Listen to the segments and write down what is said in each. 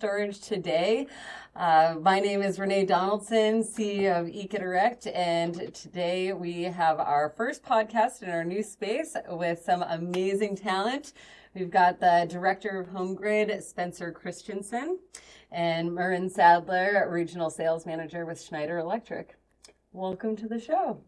storage today. Uh, my name is Renee Donaldson, CEO of EcoDirect, and today we have our first podcast in our new space with some amazing talent. We've got the Director of HomeGrid, Spencer Christensen, and Maren Saddler, Regional Sales Manager with Schneider Electric. Welcome to the show.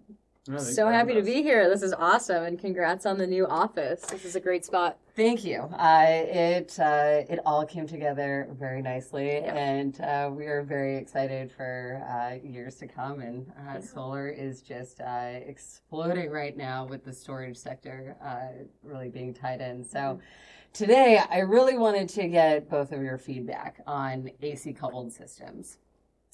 No, So happy to be here. This is awesome, and congrats on the new office. This is a great spot. Thank you. Uh, it uh, it all came together very nicely, Yeah. and uh, we are very excited for uh, years to come. And uh, solar is just uh, exploding right now with the storage sector uh, really being tied in. So. Today, I really wanted to get both of your feedback on AC coupled systems.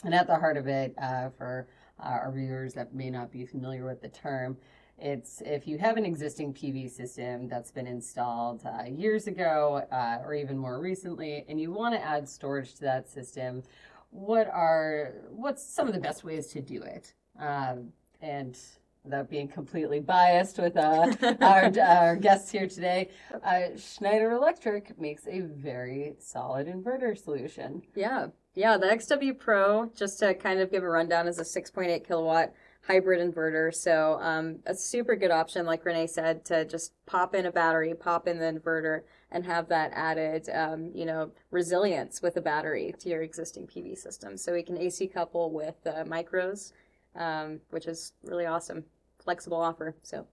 And at the heart of it, uh, for uh, our viewers that may not be familiar with the term, it's if you have an existing PV system that's been installed uh, years ago uh, or even more recently, and you want to add storage to that system, what are what's some of the best ways to do it? Um, and without being completely biased with uh, our, our guests here today, uh, Schneider Electric makes a very solid inverter solution. Yeah, yeah. The XW Pro, just to kind of give a rundown, is a 6.8 kilowatt hybrid inverter. So um, a super good option, like Renee said, to just pop in a battery, pop in the inverter, and have that added, um, you know, resilience with a battery to your existing PV system. So we can AC couple with uh, micros, um, which is really awesome. Flexible offer. So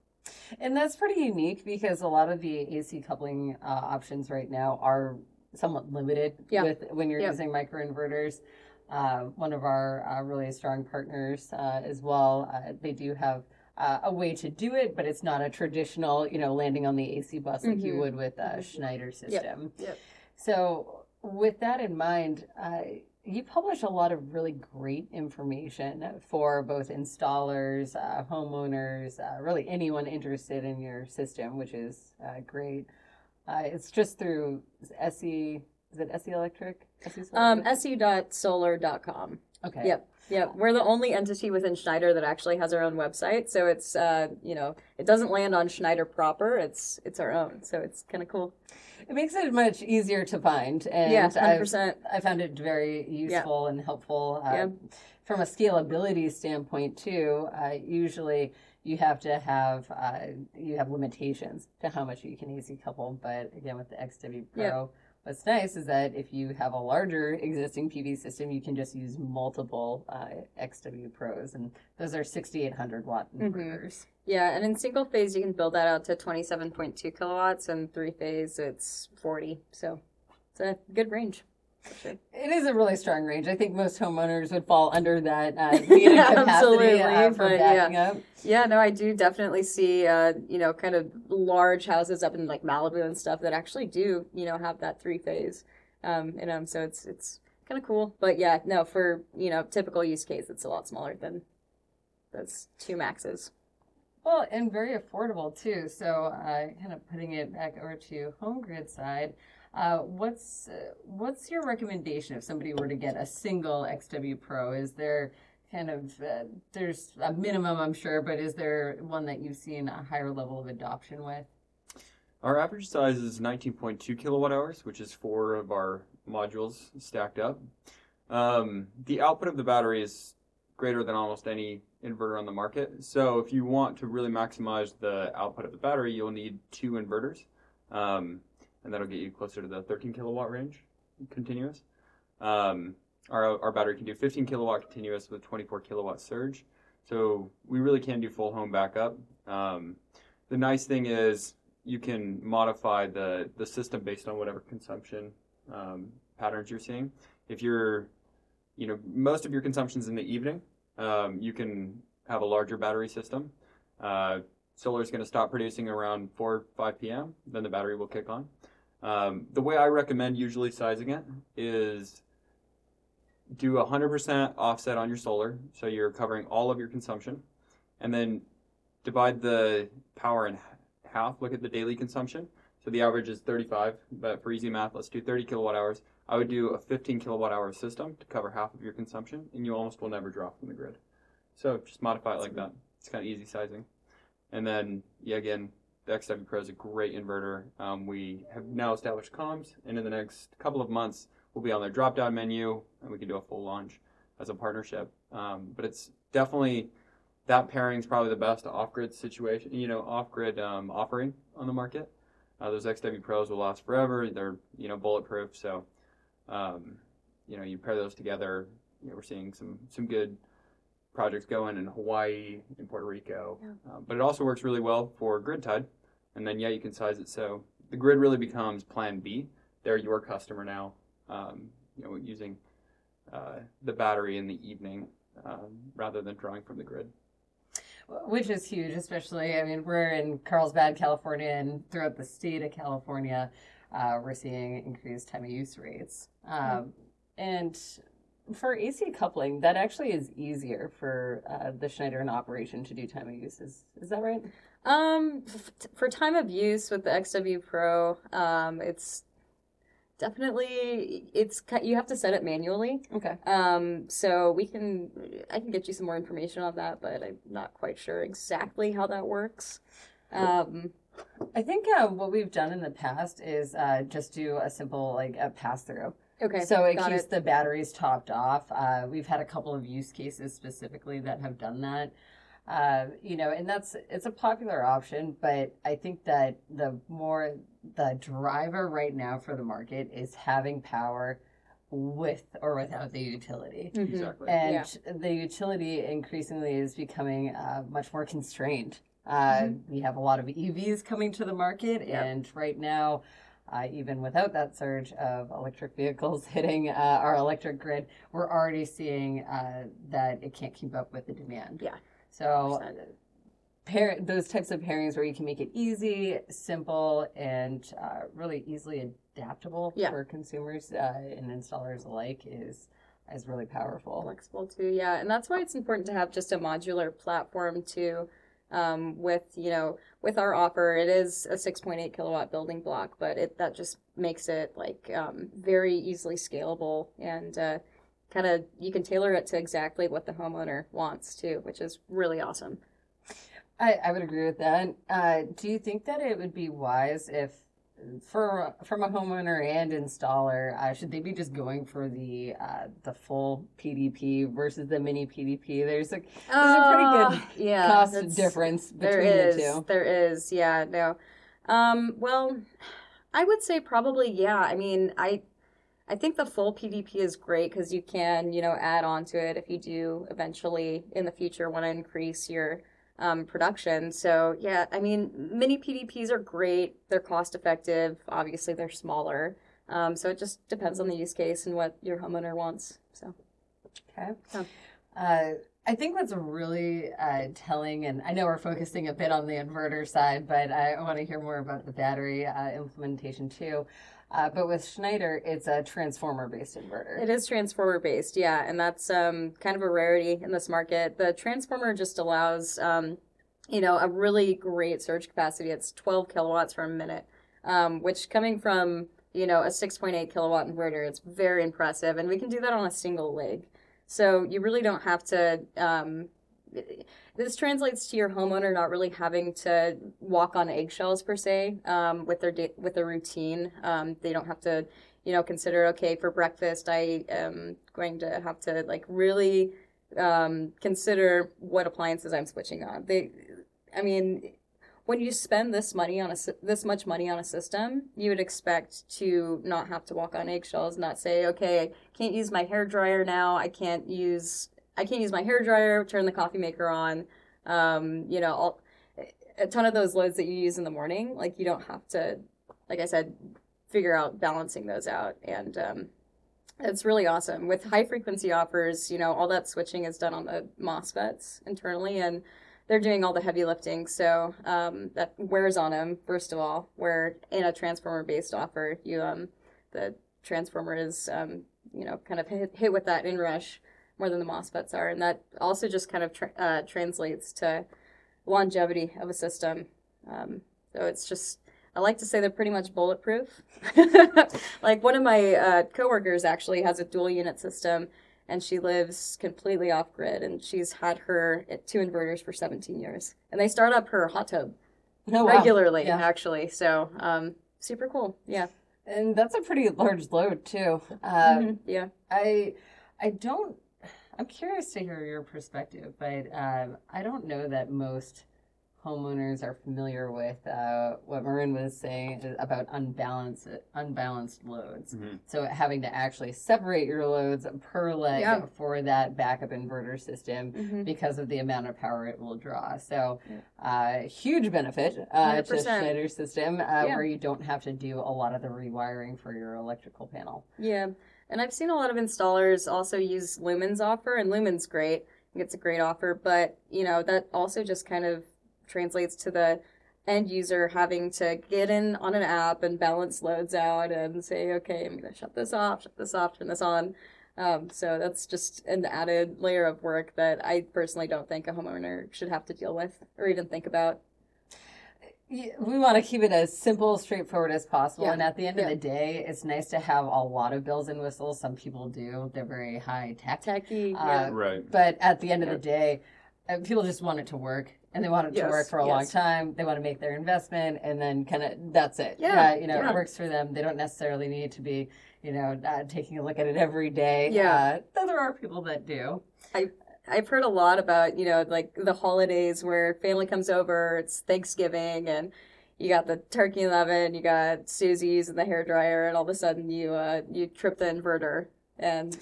And that's pretty unique because a lot of the AC coupling uh, options right now are somewhat limited Yeah. with when you're Yeah. using microinverters. Uh, one of our uh, really strong partners uh, as well, uh, they do have uh, a way to do it, but it's not a traditional, you know, landing on the AC bus like you Mhm. would with a Schneider system. Yep. So, with that in mind, uh, you publish a lot of really great information for both installers, uh, homeowners, uh, really anyone interested in your system, which is uh, great. Uh, it's just through SE, is it SE Electric? SE um, se.solar.com. okay. Yep. Yeah, we're the only entity within Schneider that actually has our own website. So it's uh, you know, it doesn't land on Schneider proper. It's it's our own. So it's kind of cool. It makes it much easier to find. And yeah, I've- hundred percent. I found it very useful and helpful. Uh, Yeah. From a scalability standpoint, too, uh, usually you have to have uh, you have limitations to how much you can AC couple. But again, with the XW Pro, Yeah. what's nice is that if you have a larger existing PV system, you can just use multiple uh, XW Pros, and those are 6,800 watt Mhm. inverters. Yeah, and in single phase you can build that out to twenty seven point two kilowatts, and three phase it's forty. So it's a good range. Sure. It is a really strong range. I think most homeowners would fall under that uh, Yeah, capacity uh, for but yeah. up. Yeah, no, I do definitely see, uh, you know, kind of large houses up in like Malibu and stuff that actually do, you know, have that three phase, um, in them. So it's it's kind of cool. But yeah, no, for you know, typical use case, it's a lot smaller than those two maxes. Well, and very affordable too. So, uh, kind of putting it back over to HomeGrid side, uh, what's uh, what's your recommendation if somebody were to get a single XW Pro? Is there kind of uh, there's a minimum, I'm sure, but is there one that you've seen a higher level of adoption with? Our average size is 19.2 kilowatt hours, which is four of our modules stacked up. Um, the output of the battery is greater than almost any inverter on the market. So if you want to really maximize the output of the battery, you'll need two inverters, um, and that'll get you closer to the 13 kilowatt range, continuous. Um, our, our battery can do 15 kilowatt continuous with 24 kilowatt surge. So we really can do full home backup. Um, the nice thing is you can modify the, the system based on whatever consumption um, patterns you're seeing. If you're, you know, most of your consumption's in the evening, um, you can have a larger battery system. Uh, solar is going to stop producing around 4 5 p.m. Then the battery will kick on. Um, the way I recommend usually sizing it is do 100% offset on your solar, so you're covering all of your consumption, and then divide the power in half. Look at the daily consumption. So the average is 35, but for easy math, let's do 30 kilowatt hours. I would do a 15 kilowatt hour system to cover half of your consumption, and you almost will never draw from the grid. So just modify it like that. It's kind of easy sizing. And then, yeah, again, the XW Pro is a great inverter. Um, we have now established comms, and in the next couple of months, we'll be on their drop down menu, and we can do a full launch as a partnership. Um, but it's definitely that pairing is probably the best off grid situation, you know, off grid um, offering on the market. Uh, those XW Pros will last forever. They're you know bulletproof, so um, you know you pair those together. You know, we're seeing some some good projects going in Hawaii, in Puerto Rico, Yeah. um, but it also works really well for grid tied. And then yeah, you can size it so the grid really becomes Plan B. They're your customer now. Um, you know, using uh, the battery in the evening um, rather than drawing from the grid. which is huge, especially. I mean, we're in Carlsbad, California, and throughout the state of California, uh, we're seeing increased time of use rates. Um, and for AC coupling, that actually is easier for uh, the Schneider in operation to do time of use. Is is that right? Um, f- for time of use with the XW Pro, um, it's definitely it's you have to set it manually. Okay. Um, so we can I can get you some more information on that, but I'm not quite sure exactly how that works. Um, I think uh, what we've done in the past is uh, just do a simple like a pass through. Okay, So it keeps it. the batteries topped off. Uh, we've had a couple of use cases specifically that have done that. Uh, you know, and that's it's a popular option, but I think that the more the driver right now for the market is having power with or without the utility. Mhm. Exactly. And the utility increasingly is becoming uh, much more constrained. Uh, We have a lot of EVs coming to the market, Yep. and right now, uh, even without that surge of electric vehicles hitting uh, our electric grid, we're already seeing uh, that it can't keep up with the demand. Yeah. So, pair those types of pairings where you can make it easy, simple, and uh, really easily adaptable Yeah. for consumers uh, and installers alike is is really powerful. flexible too yeah and that's why it's important to have just a modular platform too um, with you know with our offer it is a 6.8 kilowatt building block but it that just makes it like um, very easily scalable and uh, kind of you can tailor it to exactly what the homeowner wants too which is really awesome I, I would agree with that. Uh, do you think that it would be wise if, for from a homeowner and installer, uh, should they be just going for the uh, the full PDP versus the mini PDP? There's a there's a pretty good Uh, yeah cost difference between is. the two. There is. Yeah. No. Um, well, I would say probably yeah. I mean, I I think the full PDP is great because you can you know add on to it if you do eventually in the future want to increase your um, production. So yeah, I mean, mini PDPs are great. They're cost effective. Obviously, they're smaller. Um, so it just depends on the use case and what your homeowner wants. So Okay. Yeah. Uh, I think what's really uh, telling, and I know we're focusing a bit on the inverter side, but I want to hear more about the battery uh, implementation too. Uh, but with Schneider, it's a transformer-based inverter. It is transformer based, yeah, and that's um, kind of a rarity in this market. The transformer just allows, um, you know, a really great surge capacity. It's 12 kilowatts a minute, um, which coming from you know a 6.8 kilowatt inverter, it's very impressive, and we can do that on a single leg. So you really don't have to. This translates to your homeowner not really having to walk on eggshells per se um, with their da- with their routine. Um, they don't have to you know, consider okay for breakfast. I am going to have to like really um, consider what appliances I'm switching on. They, I mean, when you spend this money on a this much money on a system, you would expect to not have to walk on eggshells, not say, okay, I can't use my hair dryer now. I can't use I can't use my hair dryer. Turn the coffee maker on. Um, you know, all, a ton of those loads that you use in the morning, like you don't have to, like I said, figure out balancing those out and um, it's really awesome with high frequency offers you know all that switching is done on the mosfets internally and they're doing all the heavy lifting so um, that wears on them first of all where in a transformer based offer you um, the transformer is um, you know kind of hit, hit with that inrush more than the mosfets are and that also just kind of tra- uh, translates to longevity of a system um, so it's just I like to say they're pretty much bulletproof. like one of my uh, coworkers actually has a dual unit system, and she lives completely off grid, and she's had her two inverters for 17 years, and they start up her hot tub Oh, wow. regularly, Yeah. actually. So um, super cool. Yeah. And that's a pretty large load too. Uh, Mhm, Yeah. I I don't. I'm curious to hear your perspective, but um, I don't know that most homeowners are familiar with uh, what Maren was saying about unbalanced unbalanced loads. Mhm. So having to actually separate your loads per leg Yeah. for that backup inverter system Mhm. because of the amount of power it will draw. So, Yeah. uh, huge benefit uh, to 100%. Schneider's system uh, Yeah. where you don't have to do a lot of the rewiring for your electrical panel. Yeah, and I've seen a lot of installers also use Lumin's offer, and Lumin's great. It's a great offer, but you know that also just kind of translates to the end user having to get in on an app and balance loads out and say, okay, I'm gonna shut this off, shut this off, turn this on. Um, so that's just an added layer of work that I personally don't think a homeowner should have to deal with or even think about. Yeah, we want to keep it as simple, straightforward as possible. Yeah. And at the end Yeah. of the day, it's nice to have a lot of bells and whistles. Some people do; they're very high tech. Techie, Uh, yeah. Right. But at the end of the day, uh, people just want it to work, and they want it to work for a long time. They want to make their investment, and then kind of that's it. Yeah, Uh, you know, yeah. it works for them. They don't necessarily need to be, you know, uh, taking a look at it every day. Yeah. Uh, though there are people that do. I've heard a lot about, you know, like the holidays where family comes over, it's Thanksgiving, and you got the turkey in the oven, you got Susie's and the hair dryer, and all of a sudden you uh, you trip the inverter, and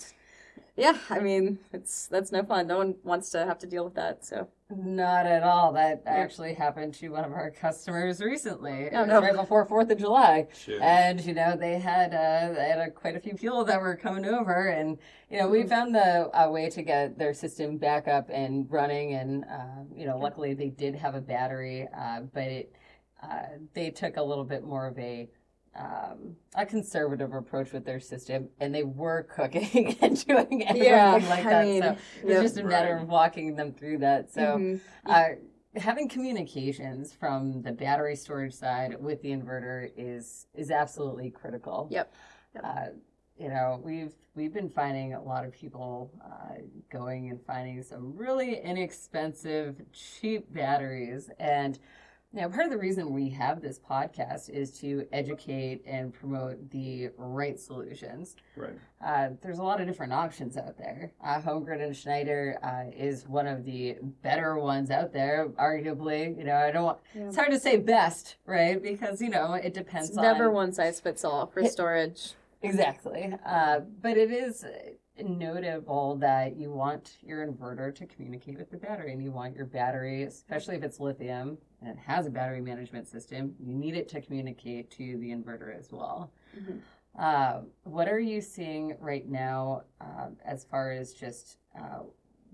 yeah, I mean it's that's no fun. No one wants to have to deal with that. So Not at all. That Yeah. actually happened to one of our customers recently. Oh, no. right before Fourth of July. Shoot. And you know they had uh, they had uh, quite a few people that were coming over, and you know we Mhm. found the a way to get their system back up and running, and uh, you know luckily they did have a battery, uh, but it uh, they took a little bit more of a um, a conservative approach with their system, and they were cooking and doing everything yeah, like that. Mean, so it's yep. just a matter Right. of walking them through that. So Mhm. uh, having communications from the battery storage side with the inverter is is absolutely critical. Yep. Yep. Uh, you know, we've we've been finding a lot of people uh, going and finding some really inexpensive, cheap batteries, and you know, part of the reason we have this podcast is to educate and promote the right solutions. Right. Uh, there's a lot of different options out there. Uh, HomeGrid and Schneider uh, is one of the better ones out there, arguably. You know, I don't want, Yeah. it's hard to say best, right? Because, you know, it depends It's on. never one size fits all for Yeah. storage. Exactly. Uh, but it is notable that you want your inverter to communicate with the battery and you want your battery, especially if it's lithium and it has a battery management system, you need it to communicate to the inverter as well. Mhm. Uh, what are you seeing right now uh, as far as just uh,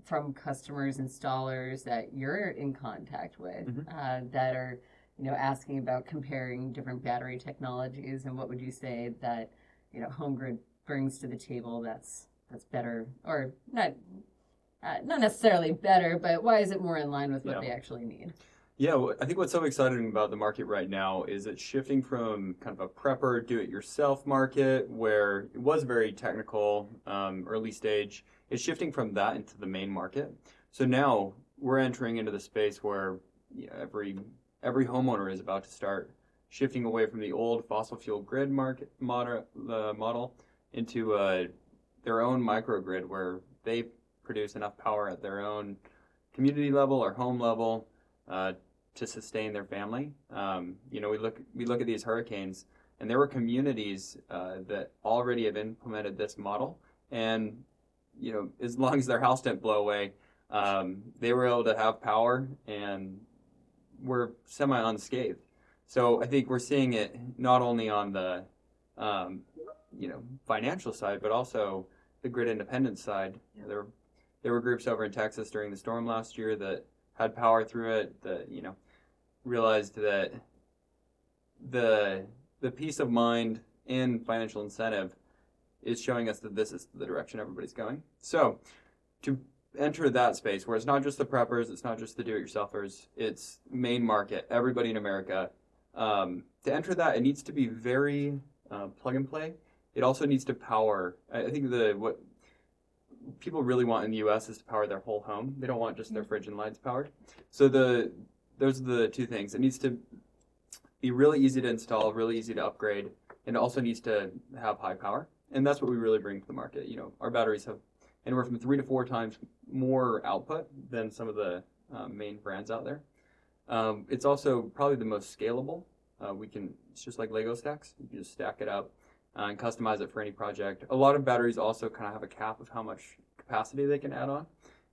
from customers, installers that you're in contact with Mhm. uh, that are, you know, asking about comparing different battery technologies, and what would you say that, you know, HomeGrid brings to the table that's that's better, or not, uh, not necessarily better, but why is it more in line with what Yeah. they actually need? Yeah, well, I think what's so exciting about the market right now is it's shifting from kind of a prepper, do-it-yourself market where it was very technical, um, early stage. It's shifting from that into the main market. So now we're entering into the space where you know, every every homeowner is about to start shifting away from the old fossil fuel grid market model, uh, model into uh, their own microgrid where they produce enough power at their own community level or home level uh, to sustain their family. Um, you know, we look we look at these hurricanes, and there were communities uh, that already have implemented this model, and you know, as long as their house didn't blow away, um, they were able to have power and were semi unscathed. So I think we're seeing it not only on the um, you know financial side, but also the grid independence side. There there were groups over in Texas during the storm last year that had power through it that you know realized that the the peace of mind and financial incentive is showing us that this is the direction everybody's going. So to enter that space where it's not just the preppers, it's not just the do-it-yourselfers, it's main market, everybody in America. Um, to enter that, it needs to be very uh, plug and play. It also needs to power. I think the what people really want in the U.S. is to power their whole home. They don't want just their fridge and lights powered. So the those are the two things. It needs to be really easy to install, really easy to upgrade, and it also needs to have high power, and that's what we really bring to the market. You know, our batteries have anywhere from three to four times more output than some of the um, main brands out there. Um, it's also probably the most scalable. Uh, we can, it's just like Lego stacks. You can just stack it up uh, and customize it for any project. A lot of batteries also kind of have a cap of how much capacity they can add on.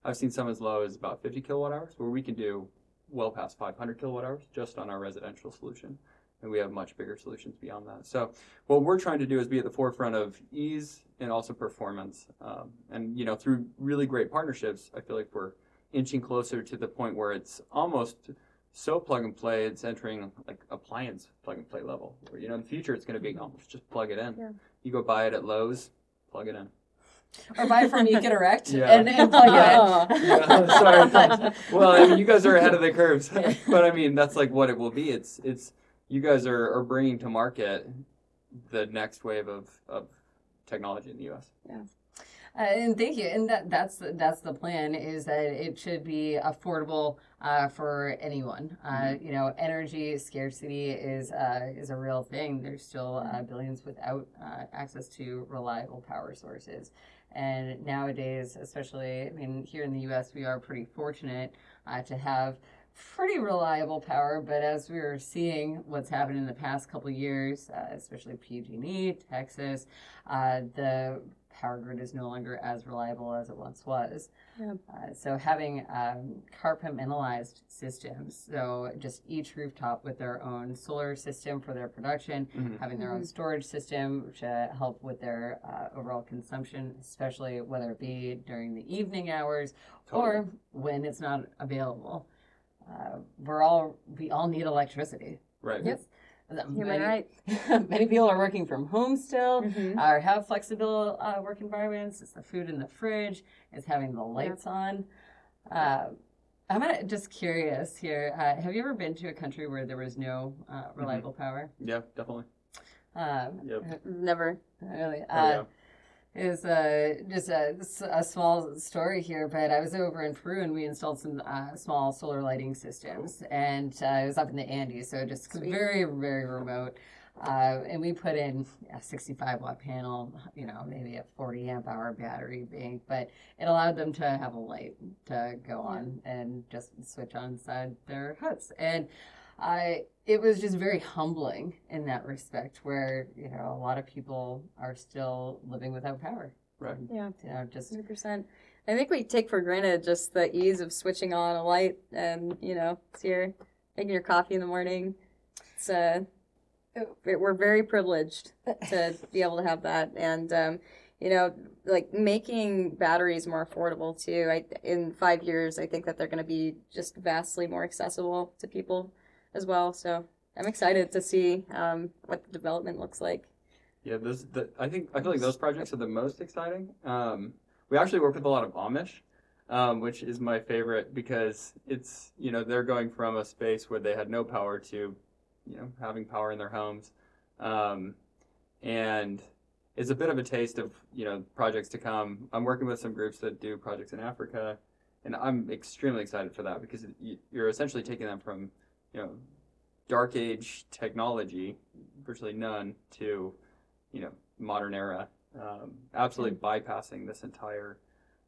I've seen some as low as about 50 kilowatt hours, where we can do well past 500 kilowatt hours just on our residential solution. And we have much bigger solutions beyond that. So, what we're trying to do is be at the forefront of ease and also performance. Um, and, you know, through really great partnerships, I feel like we're inching closer to the point where it's almost so plug and play, it's entering like appliance plug and play level. Where, you know, in the future, it's going to be almost just plug it in. Yeah. You go buy it at Lowe's, plug it in. Or buy from EcoDirect Yeah. and, and plug Oh. it in. Yeah, sorry. Well, I mean, you guys are ahead of the curves, but I mean, that's like what it will be. It's it's you guys are, are bringing to market the next wave of, of technology in the U.S. Uh, and thank you. And that that's the, that's the plan is that it should be affordable uh, for anyone. Uh, You know, energy scarcity is uh, is a real thing. There's still uh, billions without uh, access to reliable power sources. And nowadays, especially, I mean, here in the U.S., we are pretty fortunate uh, to have pretty reliable power. But as we are seeing what's happened in the past couple years, uh, especially PG&E, Texas, uh, the power grid is no longer as reliable as it once was. Yeah. Uh, so having um, compartmentalized systems, so just each rooftop with their own solar system for their production, Mhm. having their own storage system to help with their uh, overall consumption, especially whether it be during the evening hours or when it's not available. Uh, we're all we all need electricity. right. Yes. You're Many, right. many people are working from home still Mhm. or have flexible uh, work environments. It's the food in the fridge. It's having the lights on. Uh, I'm gonna, just curious here. Uh, have you ever been to a country where there was no uh, reliable power? Yeah, definitely. Um, Yep. Never. Really? Oh, Uh, is uh, just a, a small story here, but I was over in Peru and we installed some uh, small solar lighting systems, and uh, it was up in the Andes, so just Sweet. very very remote. Uh, and we put in a 65 watt panel, you know, maybe a 40 amp hour battery bank, but it allowed them to have a light to go on and just switch on inside their huts. And I, it was just very humbling in that respect, where you know a lot of people are still living without power. Right. Yeah. You know, just 100%. I think we take for granted just the ease of switching on a light and, you know, it's here, making your coffee in the morning. It's, uh, we're very privileged to be able to have that. And, um, you know, like making batteries more affordable too. I, in five years, I think that they're going to be just vastly more accessible to people as well. So I'm excited to see um, what the development looks like. Yeah, those. The, I think I feel like those projects are the most exciting. Um, we actually work with a lot of Amish, um, which is my favorite because it's you know they're going from a space where they had no power to, you know, having power in their homes, um, and it's a bit of a taste of you know projects to come. I'm working with some groups that do projects in Africa, and I'm extremely excited for that because you- you're essentially taking them from you know dark age technology, virtually none, to you know modern era, um, absolutely bypassing this entire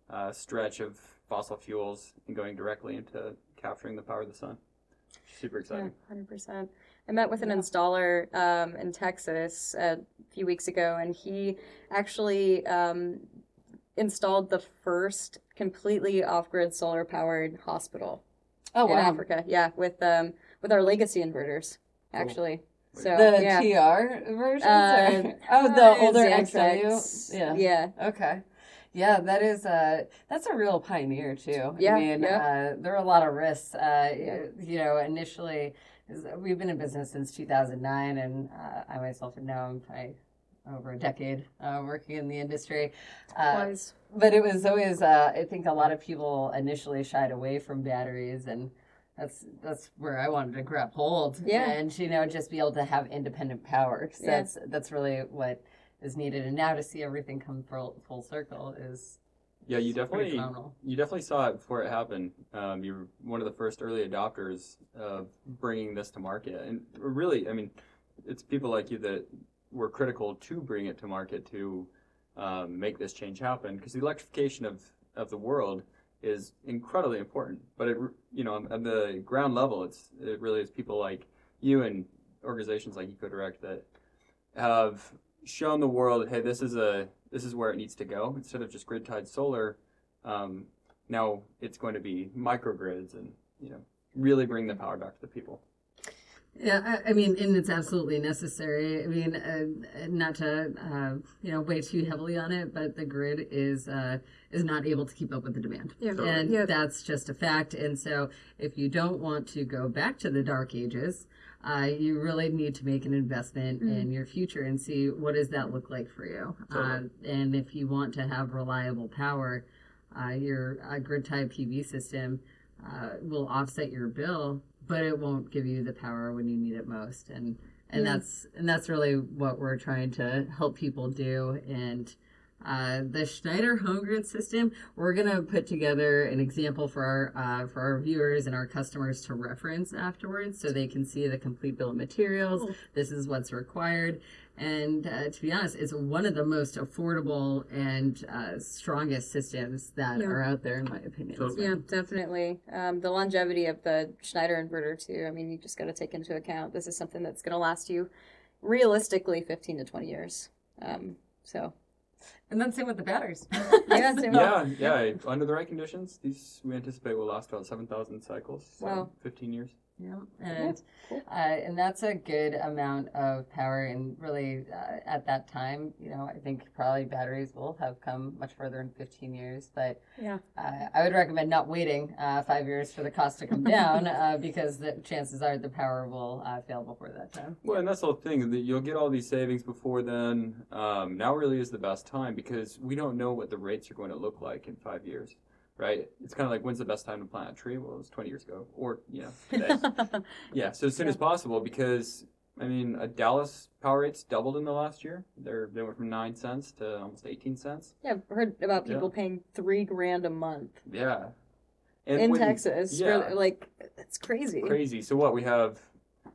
uh, stretch of fossil fuels and going directly into capturing the power of the sun. Super exciting. Yeah, hundred percent. I met with an Yeah. installer um, in Texas a few weeks ago, and he actually um, installed the first completely off-grid solar-powered hospital oh in wow, Africa. Yeah, with um, with our legacy inverters, Cool. actually. So the yeah. TR versions. Uh. Oh, the Uh, older Xantrex. XW. Yeah. Yeah. Okay. Yeah, that is uh that's a real pioneer too. Yeah, I mean, yeah. uh, there are a lot of risks. Uh, Yeah. You know, initially, we've been in business since 2009, and uh, I myself have known I over a decade uh, working in the industry. Uh, but it was always uh, I think a lot of people initially shied away from batteries and. That's that's where I wanted to grab hold, Yeah. and you know just be able to have independent power. 'cause Yeah. That's that's really what is needed. And now to see everything come full, full circle is Yeah, you definitely you definitely saw it before it happened. Um, you were one of the first early adopters of bringing this to market, and really, I mean, it's people like you that were critical to bring it to market to um, make this change happen because the electrification of, of the world is incredibly important. But it, you know, at the ground level, it's it really is people like you and organizations like EcoDirect that have shown the world, hey, this is a this is where it needs to go. Instead of just grid tied solar, um, now it's going to be microgrids and you know really bring the power back to the people. Yeah, I, I mean, and it's absolutely necessary. I mean, uh, not to uh, you know weigh too heavily on it, but the grid is uh, is not able to keep up with the demand, Yeah. and Yeah. that's just a fact. And so, if you don't want to go back to the dark ages, uh, you really need to make an investment Mm. in your future and see what does that look like for you. Uh, and if you want to have reliable power, uh, your uh, grid tie PV system uh, will offset your bill, but it won't give you the power when you need it most. And and Yeah. that's and that's really what we're trying to help people do. And uh, the Schneider HomeGrid system, we're gonna put together an example for our uh, for our viewers and our customers to reference afterwards, so they can see the complete bill of materials. Cool. This is what's required. And uh, to be honest, it's one of the most affordable and uh, strongest systems that Yeah. are out there, in my opinion. Totally. Yeah, definitely. Um, the longevity of the Schneider inverter too. I mean, you just got to take into account this is something that's going to last you realistically 15 to 20 years. Um, so And then same with the batteries. yeah, same Yeah, yeah. Under the right conditions, these we anticipate will last about seven thousand cycles. So Wow. Fifteen years. Yeah, and cool. uh, and that's a good amount of power. And really, uh, at that time, you know, I think probably batteries will have come much further in 15 years. But Yeah. uh, I would recommend not waiting uh, five years for the cost to come down, uh, because the chances are the power will uh, fail before that time. Well, and that's the whole thing that you'll get all these savings before then. Um, now really is the best time because we don't know what the rates are going to look like in five years, right? It's kind of like when's the best time to plant a tree? Well, it was 20 years ago, or you know, today. yeah. So as soon as possible because I mean, Dallas power rates doubled in the last year. They're they went from nine cents to almost 18 cents. yeah, I've heard about people Yeah. paying three grand a month Yeah. And in when- Texas. yeah. For, like, it's crazy. crazy. So what we have,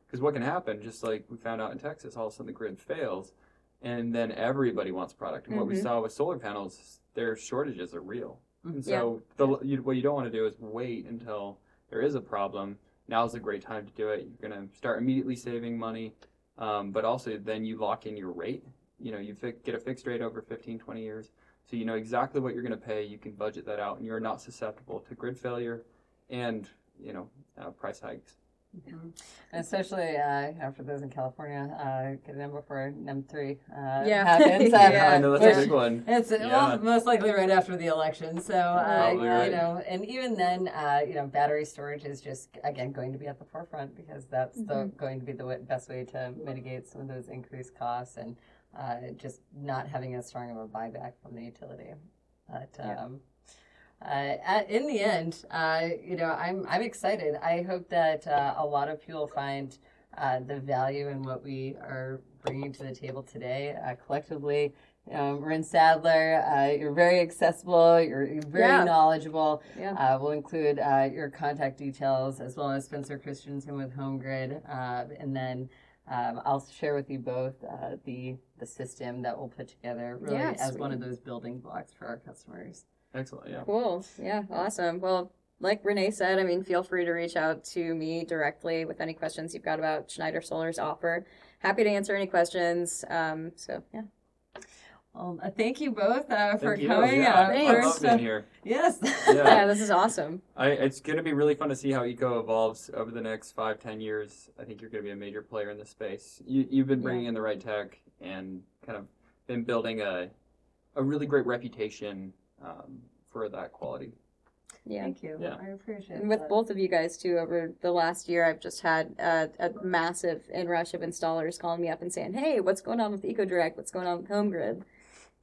because what can happen, just like we found out in Texas, all of a sudden the grid fails, and then everybody wants product. And what we Mhm. saw with solar panels, their shortages are real. And so the, you, what you don't want to do is wait until there is a problem. Now is a great time to do it. You're gonna start immediately saving money, um, but also then you lock in your rate. You know, you fi- get a fixed rate over 15, 20 years. So you know exactly what you're going to pay. You can budget that out, and you're not susceptible to grid failure and you know uh, price hikes. And especially uh, for those in California, uh, getting in before NEM three uh, Yeah. happens. Uh, Yeah. I know that's which- a big one. It's Yeah. well, most likely right after the election. So uh, Probably you know, and even then, uh, you know, battery storage is just again going to be at the forefront because that's the going to be the w- best way to mitigate some of those increased costs and uh, just not having as strong of a buyback from the utility. But Yeah. Um, uh, in the end, uh, you know, I'm I'm excited. I hope that uh, a lot of people find uh, the value in what we are bringing to the table today uh, collectively. Um, Rin Saddler, uh, you're very accessible. You're, you're very Yeah. knowledgeable. Yeah. Uh, we'll include uh, your contact details as well as Spencer Christensen with HomeGrid, uh, and then um, I'll share with you both uh, the the system that we'll put together really Yeah, as one of those building blocks for our customers. Excellent. Yeah. Cool. Yeah, awesome. Well, like Renee said, I mean, feel free to reach out to me directly with any questions you've got about Schneider Solar's offer. Happy to answer any questions. Um, so, yeah. Well, uh, thank you both uh, for Thank you. coming. Yeah, uh, I Thanks. love first, being here. yes. Yeah. Yeah, this is awesome. I, it's going to be really fun to see how eco evolves over the next five, ten years. I think you're going to be a major player in this space. You, you've been bringing in the right tech and kind of been building a, a really great reputation um, for that quality. Yeah. Thank you. Yeah. I appreciate And with that. both of you guys too, over the last year, I've just had a, a massive inrush of installers calling me up and saying, "Hey, what's going on with EcoDirect? What's going on with HomeGrid?"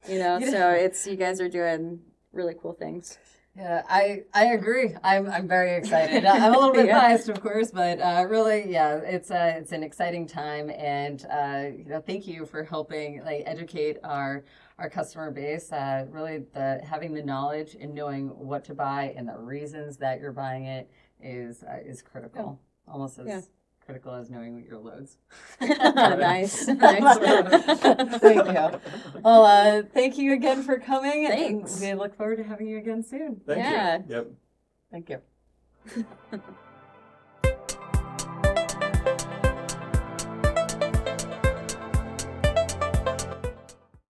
You know, Yeah. so it's you guys are doing really cool things. Yeah, I I agree. I'm I'm very excited. I'm a little bit Yeah. biased, of course, but uh, really, yeah, it's a it's an exciting time, and uh, you know, thank you for helping like educate our our customer base. Uh, really, the having the knowledge and knowing what to buy and the reasons that you're buying it is uh, is critical, almost as Yeah. critical as knowing what your loads. nice, nice. thank you. Well, uh, thank you again for coming. and Thanks. We look forward to having you again soon. Thank Yeah. you. Yep. Thank you.